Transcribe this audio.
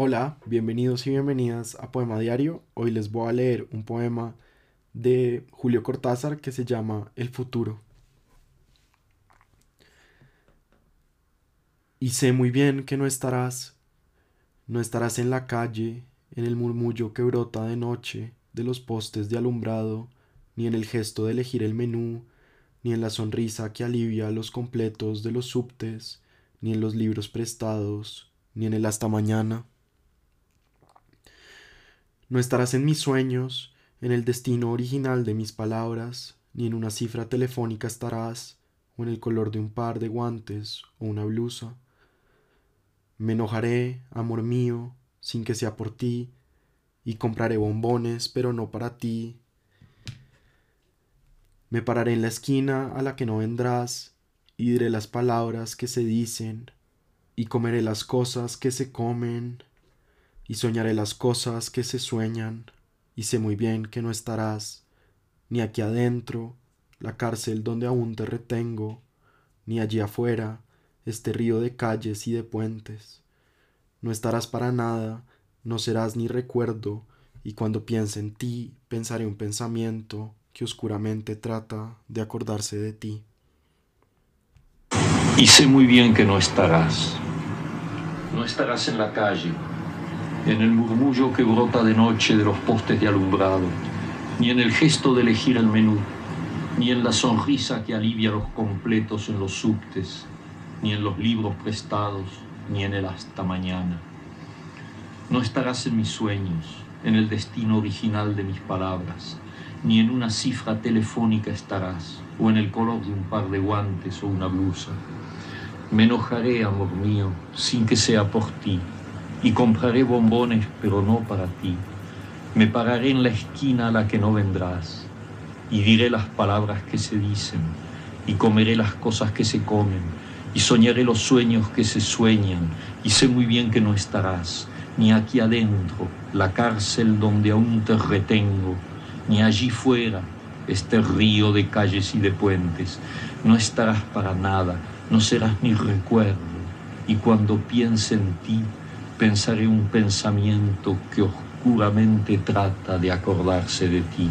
Hola, bienvenidos y bienvenidas a Poema Diario. Hoy les voy a leer un poema de Julio Cortázar que se llama El futuro. Y sé muy bien que no estarás, no estarás en la calle, en el murmullo que brota de noche de los postes de alumbrado, ni en el gesto de elegir el menú, ni en la sonrisa que alivia los completos de los subtes, ni en los libros prestados, ni en el hasta mañana. No estarás en mis sueños, en el destino original de mis palabras, ni en una cifra telefónica estarás, o en el color de un par de guantes o una blusa. Me enojaré, amor mío, sin que sea por ti, y compraré bombones, pero no para ti. Me pararé en la esquina a la que no vendrás, y diré las palabras que se dicen, y comeré las cosas que se comen y soñaré las cosas que se sueñan, y sé muy bien que no estarás, ni aquí adentro, la cárcel donde aún te retengo, ni allí afuera, este río de calles y de puentes. No estarás para nada, no serás ni recuerdo, y cuando piense en ti, pensaré un pensamiento que oscuramente trata de acordarse de ti. Y sé muy bien que no estarás. No estarás en la calle, en el murmullo que brota de noche de los postes de alumbrado, ni en el gesto de elegir el menú, ni en la sonrisa que alivia los completos en los subtes, ni en los libros prestados, ni en el hasta mañana. No estarás en mis sueños, en el destino original de mis palabras, ni en una cifra telefónica estarás, o en el color de un par de guantes o una blusa. Me enojaré, amor mío, sin que sea por ti, y compraré bombones, pero no para ti. Me pararé en la esquina a la que no vendrás, y diré las palabras que se dicen, y comeré las cosas que se comen, y soñaré los sueños que se sueñan, y sé muy bien que no estarás, ni aquí adentro, la cárcel donde aún te retengo, ni allí fuera, este río de calles y de puentes. No estarás para nada, no serás ni recuerdo, y cuando piense en ti, pensaré un pensamiento que oscuramente trata de acordarse de ti.